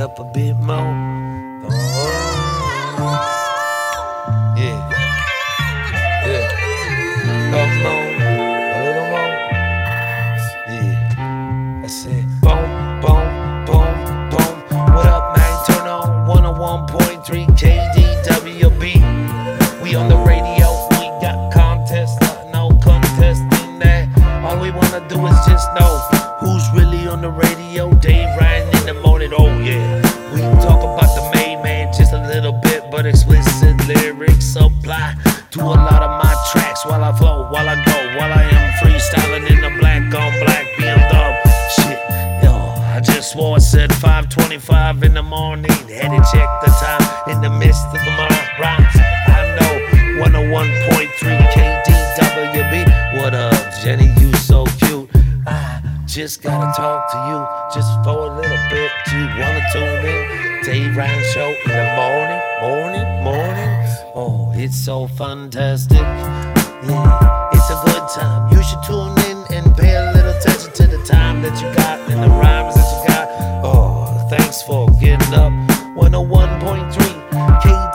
up a bit more. Oh, yeah, yeah. Come on, a little more. Yeah, that's it. Boom, boom, boom, boom. What up, man? Turn on 101.3 KDWB. We on the radio, we got contests, uh, no contest in that. All we wanna do is just know who's really on the radio. Dave Ryan the morning, oh yeah. We talk about the main man just a little bit, but explicit lyrics apply to a lot of my tracks while I flow, while I go, while I am freestyling in the black on black BMW. Shit, yo, I just swore I said 525 in the morning. Had to check the time in the midst of my rhymes. I know 101.3 KDWB. What up, Jenny? You so cute. Just gotta talk to you just for a little bit. You wanna tune in? Dave Ryan Show in the morning, morning, morning. Oh, it's so fantastic. Yeah, it's a good time. You should tune in and pay a little attention to the time that you got and the rhymes that you got. Oh, thanks for getting up. 101.3 K.